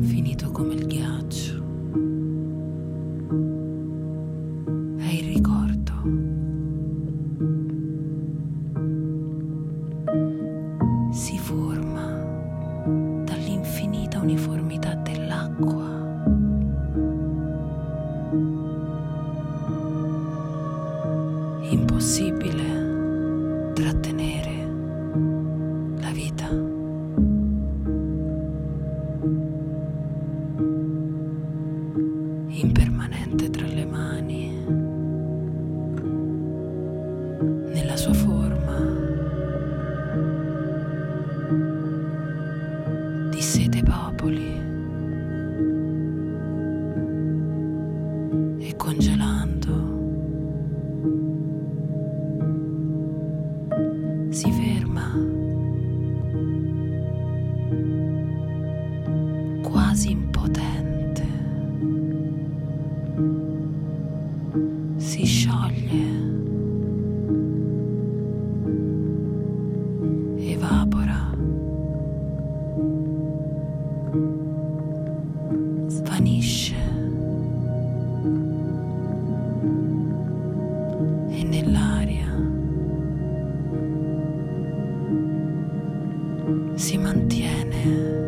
finito come il ghiaccio. È il ricordo. Si forma dall'infinita uniformità dell'acqua. Impossibile. Impermanente tra le mani, nella sua forma di sete popoli e congelando si ferma quasi impotente si scioglie, evapora, svanisce. E nell'aria si mantiene.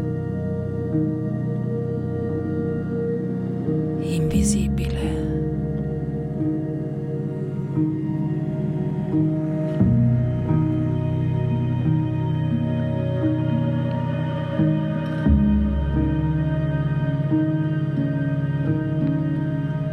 invisibile.